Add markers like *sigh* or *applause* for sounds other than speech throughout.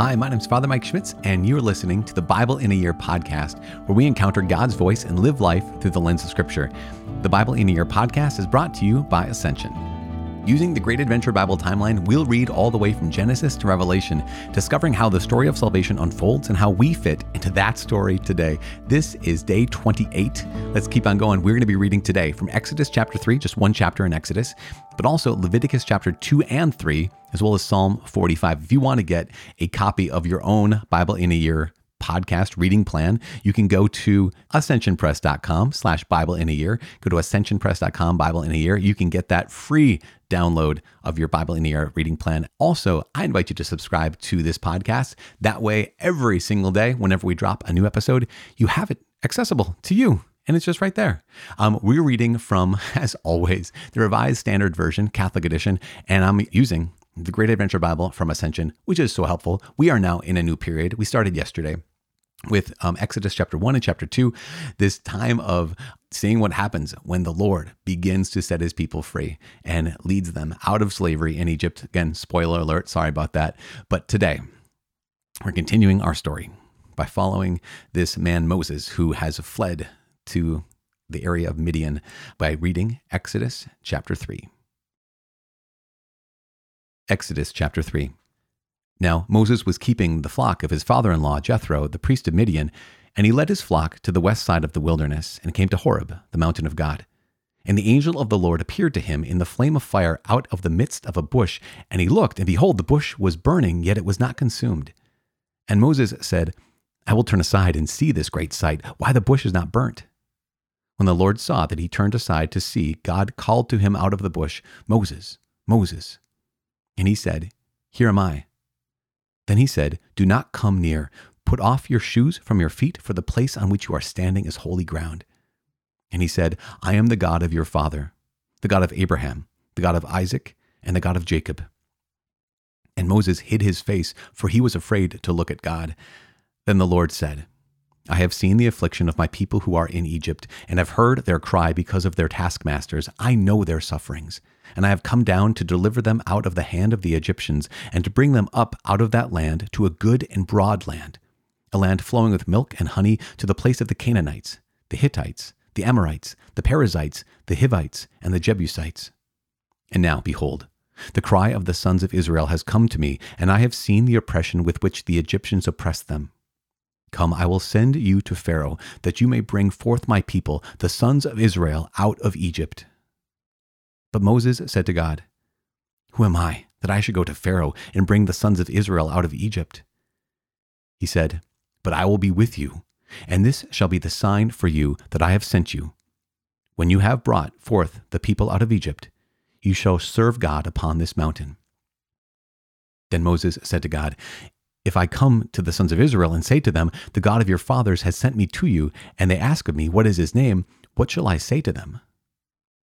Hi, my name's Father Mike Schmitz, and you're listening to the Bible in a Year podcast, where we encounter God's voice and live life through the lens of Scripture. The Bible in a Year podcast is brought to you by Ascension. Using the Great Adventure Bible timeline, we'll read all the way from Genesis to Revelation, discovering how the story of salvation unfolds and how we fit into that story today. This is day 28. Let's keep on going. We're going to be reading today from Exodus chapter 3, just one chapter in Exodus, but also Leviticus chapter 2 and 3, as well as Psalm 45. If you want to get a copy of your own Bible in a Year podcast reading plan, you can go to ascensionpress.com slash Bible in a year. Go to ascensionpress.com Bible in a year. You can get that free download of your Bible in a year reading plan. Also, I invite you to subscribe to this podcast. That way, every single day, whenever we drop a new episode, you have it accessible to you and it's just right there. Um, we're reading from, *laughs* as always, the Revised Standard Version, Catholic Edition, and I'm using the Great Adventure Bible from Ascension, which is so helpful. We are now in a new period. We started yesterday with um, Exodus chapter 1 and chapter 2, this time of seeing what happens when the Lord begins to set his people free and leads them out of slavery in Egypt. Again, spoiler alert, sorry about that. But today, we're continuing our story by following this man Moses who has fled to the area of Midian by reading Exodus chapter 3. Exodus chapter 3. Now Moses was keeping the flock of his father in law Jethro, the priest of Midian, and he led his flock to the west side of the wilderness and came to Horeb, the mountain of God. And the angel of the Lord appeared to him in the flame of fire out of the midst of a bush. And he looked, and behold, the bush was burning, yet it was not consumed. And Moses said, I will turn aside and see this great sight, why the bush is not burnt. When the Lord saw that he turned aside to see, God called to him out of the bush, Moses, Moses. And he said, Here am I. Then he said, Do not come near. Put off your shoes from your feet, for the place on which you are standing is holy ground. And he said, I am the God of your father, the God of Abraham, the God of Isaac, and the God of Jacob. And Moses hid his face, for he was afraid to look at God. Then the Lord said, I have seen the affliction of my people who are in Egypt, and have heard their cry because of their taskmasters. I know their sufferings and I have come down to deliver them out of the hand of the Egyptians, and to bring them up out of that land to a good and broad land, a land flowing with milk and honey, to the place of the Canaanites, the Hittites, the Amorites, the Perizzites, the Hivites, and the Jebusites. And now, behold, the cry of the sons of Israel has come to me, and I have seen the oppression with which the Egyptians oppress them. Come, I will send you to Pharaoh, that you may bring forth my people, the sons of Israel, out of Egypt. But Moses said to God, Who am I that I should go to Pharaoh and bring the sons of Israel out of Egypt? He said, But I will be with you, and this shall be the sign for you that I have sent you. When you have brought forth the people out of Egypt, you shall serve God upon this mountain. Then Moses said to God, If I come to the sons of Israel and say to them, The God of your fathers has sent me to you, and they ask of me, What is his name? What shall I say to them?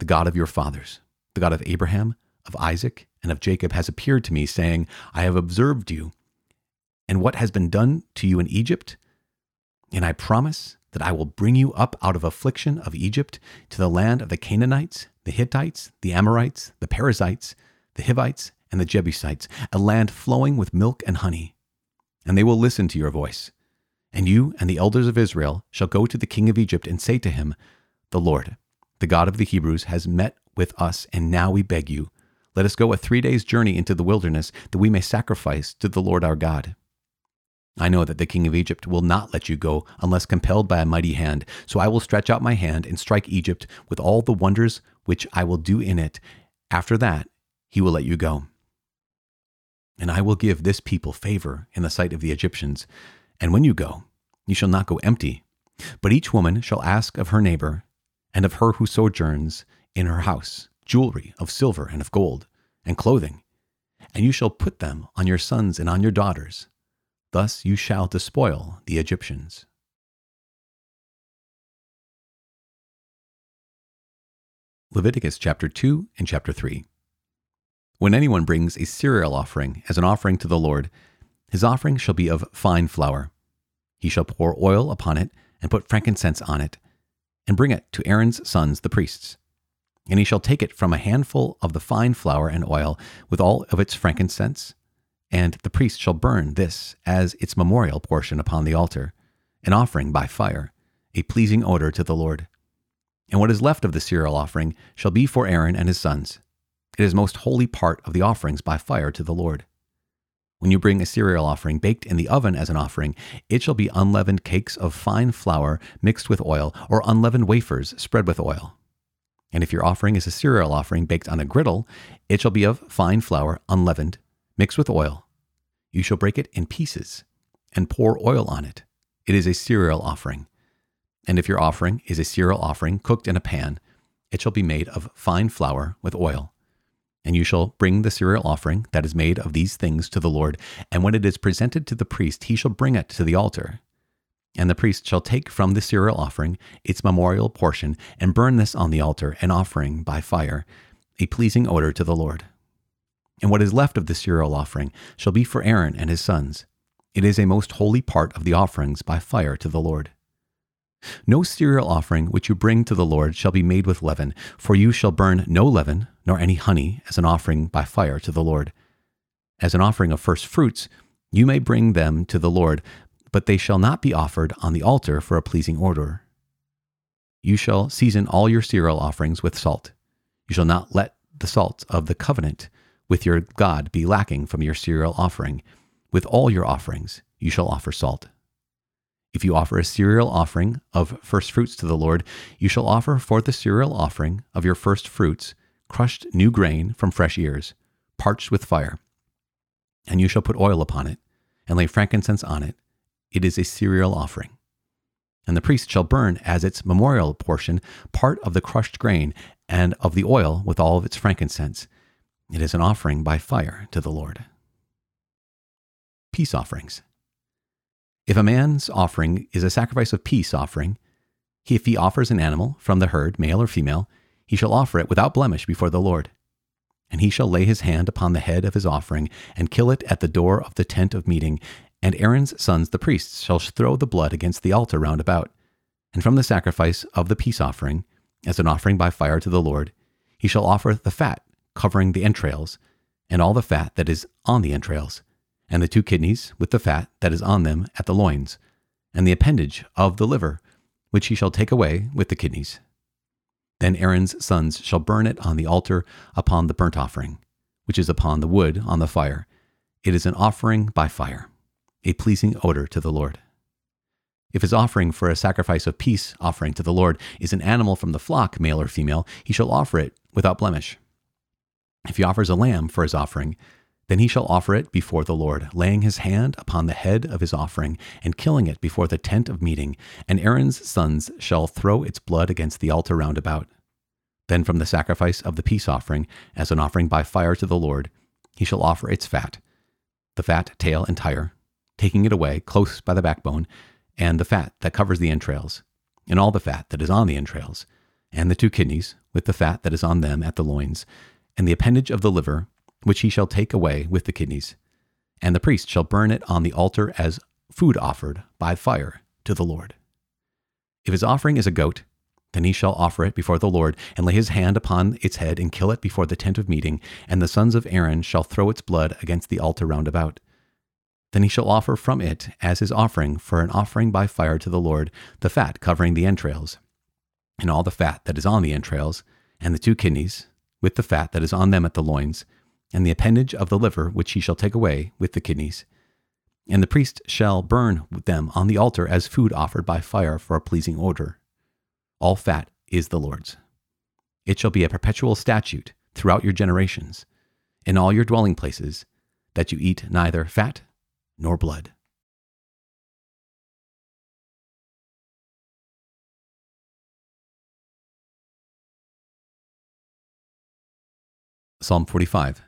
the God of your fathers, the God of Abraham, of Isaac, and of Jacob, has appeared to me, saying, I have observed you, and what has been done to you in Egypt. And I promise that I will bring you up out of affliction of Egypt to the land of the Canaanites, the Hittites, the Amorites, the Perizzites, the Hivites, and the Jebusites, a land flowing with milk and honey. And they will listen to your voice. And you and the elders of Israel shall go to the king of Egypt and say to him, The Lord, the God of the Hebrews, has met with us, and now we beg you, let us go a three days' journey into the wilderness, that we may sacrifice to the Lord our God. I know that the king of Egypt will not let you go unless compelled by a mighty hand. So I will stretch out my hand and strike Egypt with all the wonders which I will do in it. After that, he will let you go. And I will give this people favor in the sight of the Egyptians. And when you go, you shall not go empty, but each woman shall ask of her neighbor and of her who sojourns in her house jewelry of silver and of gold, and clothing, and you shall put them on your sons and on your daughters. Thus you shall despoil the Egyptians. Leviticus chapter 2 and chapter 3. When anyone brings a cereal offering as an offering to the Lord, his offering shall be of fine flour. He shall pour oil upon it and put frankincense on it, and bring it to Aaron's sons the priests. And he shall take it from a handful of the fine flour and oil with all of its frankincense, and the priest shall burn this as its memorial portion upon the altar, an offering by fire, a pleasing odor to the Lord. And what is left of the cereal offering shall be for Aaron and his sons. It is most holy part of the offerings by fire to the Lord. When you bring a cereal offering baked in the oven as an offering, it shall be unleavened cakes of fine flour mixed with oil, or unleavened wafers spread with oil. And if your offering is a cereal offering baked on a griddle, it shall be of fine flour, unleavened, mixed with oil. You shall break it in pieces and pour oil on it. It is a cereal offering. And if your offering is a cereal offering cooked in a pan, it shall be made of fine flour with oil. And you shall bring the cereal offering that is made of these things to the Lord, and when it is presented to the priest, he shall bring it to the altar. And the priest shall take from the cereal offering its memorial portion, and burn this on the altar, an offering by fire, a pleasing odor to the Lord. And what is left of the cereal offering shall be for Aaron and his sons. It is a most holy part of the offerings by fire to the Lord. No cereal offering which you bring to the Lord shall be made with leaven, for you shall burn no leaven, nor any honey, as an offering by fire to the Lord. As an offering of first fruits, you may bring them to the Lord, but they shall not be offered on the altar for a pleasing odor. You shall season all your cereal offerings with salt. You shall not let the salt of the covenant with your God be lacking from your cereal offering. With all your offerings, you shall offer salt. If you offer a cereal offering of first fruits to the Lord, you shall offer for the cereal offering of your first fruits crushed new grain from fresh ears, parched with fire. And you shall put oil upon it, and lay frankincense on it. It is a cereal offering. And the priest shall burn as its memorial portion part of the crushed grain and of the oil with all of its frankincense. It is an offering by fire to the Lord. Peace offerings. If a man's offering is a sacrifice of peace offering, if he offers an animal from the herd, male or female, he shall offer it without blemish before the Lord. And he shall lay his hand upon the head of his offering, and kill it at the door of the tent of meeting. And Aaron's sons, the priests, shall throw the blood against the altar round about. And from the sacrifice of the peace offering, as an offering by fire to the Lord, he shall offer the fat, covering the entrails, and all the fat that is on the entrails, and the two kidneys with the fat that is on them at the loins, and the appendage of the liver, which he shall take away with the kidneys. Then Aaron's sons shall burn it on the altar upon the burnt offering, which is upon the wood on the fire. It is an offering by fire, a pleasing odor to the Lord. If his offering for a sacrifice of peace offering to the Lord is an animal from the flock, male or female, he shall offer it without blemish. If he offers a lamb for his offering, then he shall offer it before the Lord, laying his hand upon the head of his offering, and killing it before the tent of meeting. And Aaron's sons shall throw its blood against the altar round about. Then from the sacrifice of the peace offering, as an offering by fire to the Lord, he shall offer its fat, the fat tail entire, taking it away close by the backbone, and the fat that covers the entrails, and all the fat that is on the entrails, and the two kidneys, with the fat that is on them at the loins, and the appendage of the liver, which he shall take away with the kidneys. And the priest shall burn it on the altar as food offered by fire to the Lord. If his offering is a goat, then he shall offer it before the Lord, and lay his hand upon its head, and kill it before the tent of meeting, and the sons of Aaron shall throw its blood against the altar round about. Then he shall offer from it as his offering for an offering by fire to the Lord the fat covering the entrails, and all the fat that is on the entrails, and the two kidneys, with the fat that is on them at the loins, and the appendage of the liver which he shall take away with the kidneys. And the priest shall burn them on the altar as food offered by fire for a pleasing odor. All fat is the Lord's. It shall be a perpetual statute throughout your generations, in all your dwelling places, that you eat neither fat nor blood. Psalm 45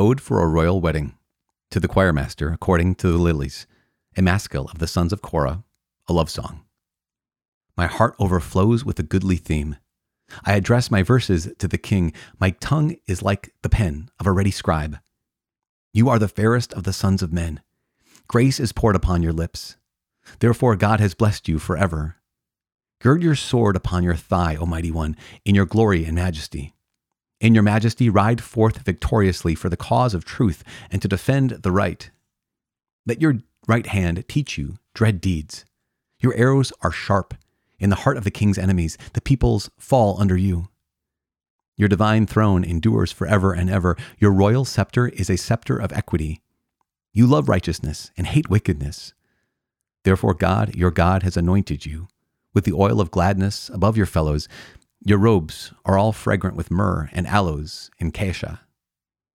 Ode for a Royal Wedding, to the choirmaster according to the lilies, a maskil of the sons of Korah, a love song. My heart overflows with a goodly theme. I address my verses to the king. My tongue is like the pen of a ready scribe. You are the fairest of the sons of men. Grace is poured upon your lips. Therefore, God has blessed you forever. Gird your sword upon your thigh, O mighty one, in your glory and majesty. In your majesty, ride forth victoriously for the cause of truth and to defend the right. Let your right hand teach you dread deeds. Your arrows are sharp. In the heart of the king's enemies, the peoples fall under you. Your divine throne endures forever and ever. Your royal scepter is a scepter of equity. You love righteousness and hate wickedness. Therefore, God, your God, has anointed you with the oil of gladness above your fellows. Your robes are all fragrant with myrrh and aloes and cassia.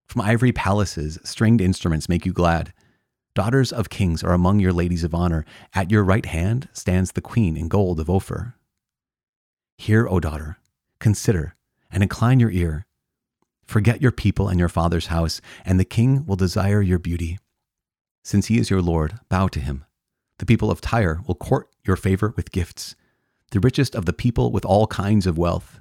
From ivory palaces, stringed instruments make you glad. Daughters of kings are among your ladies of honor. At your right hand stands the queen in gold of Ophir. Hear, O daughter, consider, and incline your ear. Forget your people and your father's house, and the king will desire your beauty. Since he is your Lord, bow to him. The people of Tyre will court your favor with gifts, the richest of the people with all kinds of wealth.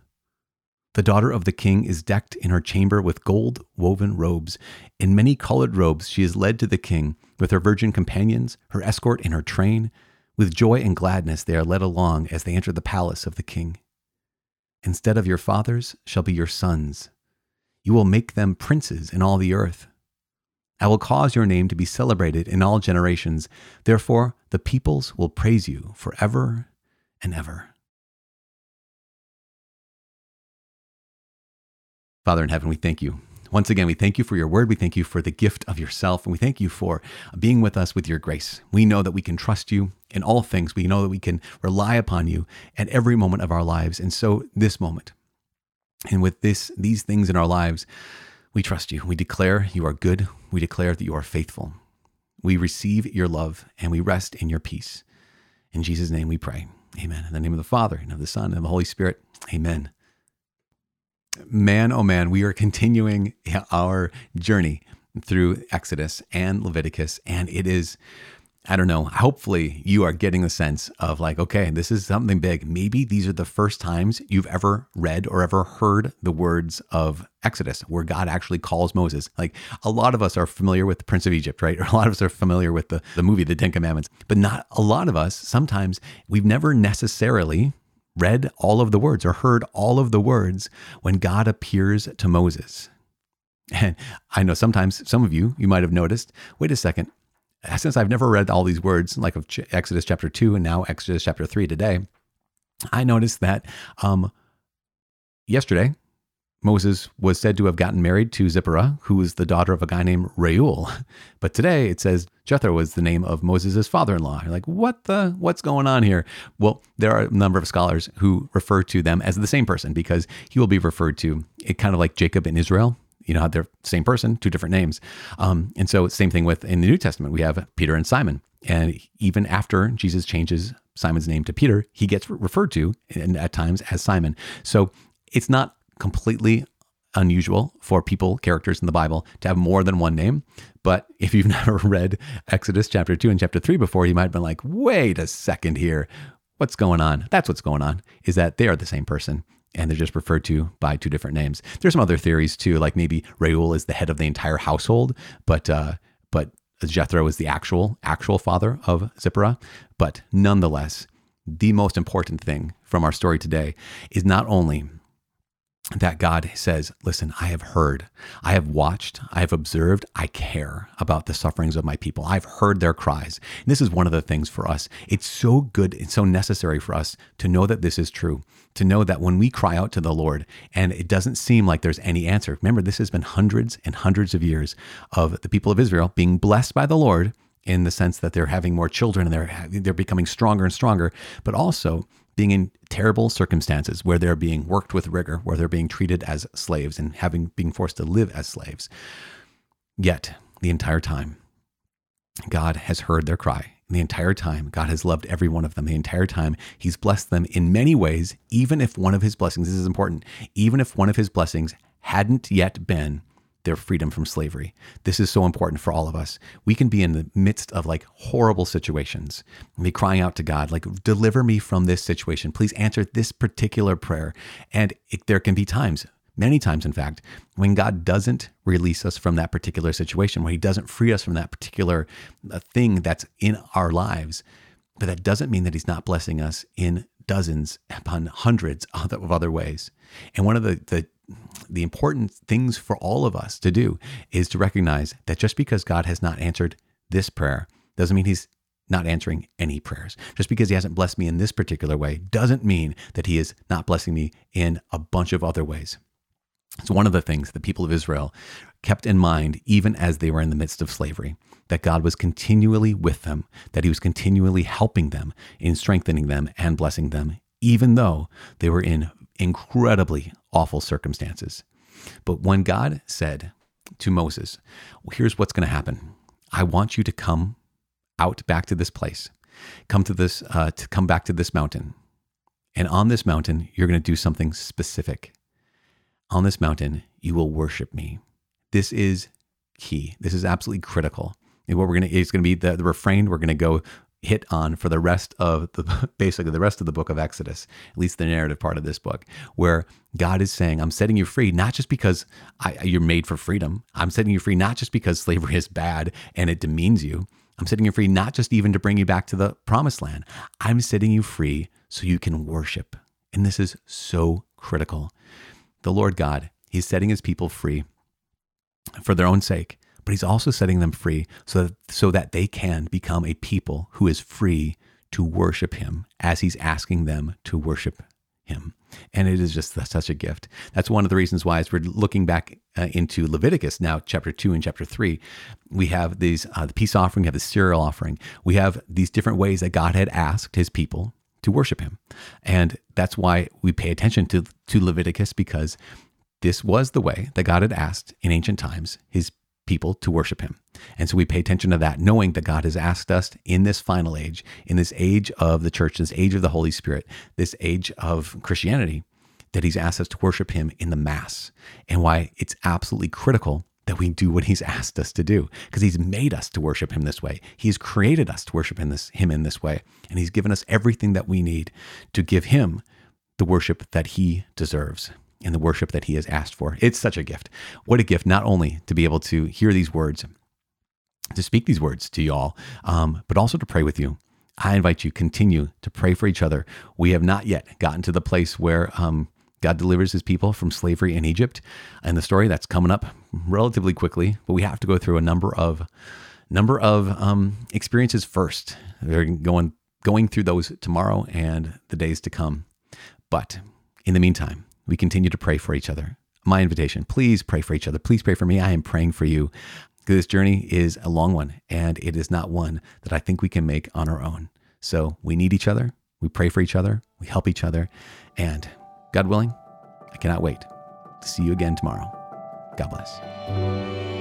The daughter of the king is decked in her chamber with gold woven robes. In many colored robes, she is led to the king with her virgin companions, her escort in her train. With joy and gladness, they are led along as they enter the palace of the king. Instead of your fathers shall be your sons. You will make them princes in all the earth. I will cause your name to be celebrated in all generations. Therefore, the peoples will praise you forever and ever. Father in heaven, we thank you. Once again, we thank you for your word. We thank you for the gift of yourself. And we thank you for being with us with your grace. We know that we can trust you in all things. We know that we can rely upon you at every moment of our lives. And so, this moment, and with this, these things in our lives, we trust you. We declare you are good. We declare that you are faithful. We receive your love and we rest in your peace. In Jesus' name we pray. Amen. In the name of the Father and of the Son and of the Holy Spirit. Amen. Man, oh man, we are continuing our journey through Exodus and Leviticus, and it is I don't know. Hopefully, you are getting the sense of like, okay, this is something big. Maybe these are the first times you've ever read or ever heard the words of Exodus, where God actually calls Moses. Like a lot of us are familiar with the Prince of Egypt, right? Or *laughs* a lot of us are familiar with the, the movie, The Ten Commandments, but not a lot of us, sometimes we've never necessarily read all of the words or heard all of the words when God appears to Moses. *laughs* And I know sometimes some of you, you might have noticed, wait a second, since I've never read all these words, like of Exodus chapter 2 and now Exodus chapter 3 today, I noticed that um, yesterday, Moses was said to have gotten married to Zipporah, who was the daughter of a guy named Reuel. *laughs* But today it says Jethro was the name of Moses' father-in-law. You're like, what the, what's going on here? Well, there are a number of scholars who refer to them as the same person because he will be referred to it kind of like Jacob and Israel you know, they're the same person, two different names. Um, and so same thing with in the New Testament, we have Peter and Simon. And even after Jesus changes Simon's name to Peter, he gets referred to and at times as Simon. So it's not completely unusual for people, characters in the Bible to have more than one name. But if you've *laughs* never read Exodus chapter 2 and chapter 3 before, you might have been like, wait a second here. What's going on? That's what's going on, is that they are the same person and they're just referred to by two different names. There's some other theories too, like maybe Reuel is the head of the entire household, but uh, but Jethro is the actual actual father of Zipporah. But nonetheless, the most important thing from our story today is not only that God says, Listen, I have heard, I have watched, I have observed, I care about the sufferings of my people. I've heard their cries. And this is one of the things for us. It's so good, it's so necessary for us to know that this is true, to know that when we cry out to the Lord and it doesn't seem like there's any answer. Remember, this has been hundreds and hundreds of years of the people of Israel being blessed by the Lord in the sense that they're having more children and they're they're becoming stronger and stronger, but also being in terrible circumstances where they're being worked with rigor, where they're being treated as slaves and having being forced to live as slaves. Yet, the entire time, God has heard their cry. The entire time, God has loved every one of them. The entire time, He's blessed them in many ways, even if one of His blessings, this is important, even if one of His blessings hadn't yet been their freedom from slavery. This is so important for all of us. We can be in the midst of like horrible situations and be crying out to God, like, deliver me from this situation. Please answer this particular prayer. And it, there can be times, many times, in fact, when God doesn't release us from that particular situation, where He doesn't free us from that particular uh, thing that's in our lives. But that doesn't mean that He's not blessing us in dozens upon hundreds *laughs* of other ways. And one of the, the the important things for all of us to do is to recognize that just because God has not answered this prayer doesn't mean he's not answering any prayers. Just because he hasn't blessed me in this particular way doesn't mean that he is not blessing me in a bunch of other ways. It's one of the things the people of Israel kept in mind even as they were in the midst of slavery that God was continually with them, that he was continually helping them in strengthening them and blessing them, even though they were in incredibly awful circumstances. But when God said to Moses, well, Here's what's going to happen I want you to come out back to this place, come to this, uh, to come back to this mountain. And on this mountain, you're going to do something specific. On this mountain, you will worship me. This is key. This is absolutely critical. And what we're to, it's to be the, the refrain we're to go hit on for the rest of the *laughs* basically the rest of the book of Exodus, at least the narrative part of this book, where God is saying, I'm setting you free, not just because I, you're made for freedom. I'm setting you free, not just because slavery is bad and it demeans you. I'm setting you free, not just even to bring you back to the promised land. I'm setting you free so you can worship. And this is so critical. The Lord God, He's setting His people free for their own sake but he's also setting them free so that, so that they can become a people who is free to worship him as he's asking them to worship him. And it is just such a gift. That's one of the reasons why, as we're looking back uh, into Leviticus now, chapter two and chapter three, we have these uh, the peace offering, we have the cereal offering, we have these different ways that God had asked His people to worship Him, and that's why we pay attention to to Leviticus because this was the way that God had asked in ancient times His people to worship him. And so we pay attention to that, knowing that God has asked us in this final age, in this age of the church, this age of the Holy Spirit, this age of Christianity, that he's asked us to worship him in the Mass, and why it's absolutely critical that we do what he's asked us to do because he's made us to worship him this way. He's created us to worship in this, him in this way. And he's given us everything that we need to give him the worship that he deserves and the worship that he has asked for. It's such a gift. What a gift, not only to be able to hear these words, to speak these words to you all, um, but also to pray with you. I invite you continue to pray for each other. We have not yet gotten to the place where um, God delivers his people from slavery in Egypt, and the story that's coming up relatively quickly. But we have to go through a number of number of um, experiences first. They're going going through those tomorrow and the days to come. But in the meantime, we continue to pray for each other. My invitation, please pray for each other. Please pray for me. I am praying for you. This journey is a long one, and it is not one that I think we can make on our own. So we need each other. We pray for each other. We help each other. And God willing, I cannot wait to see you again tomorrow. God bless.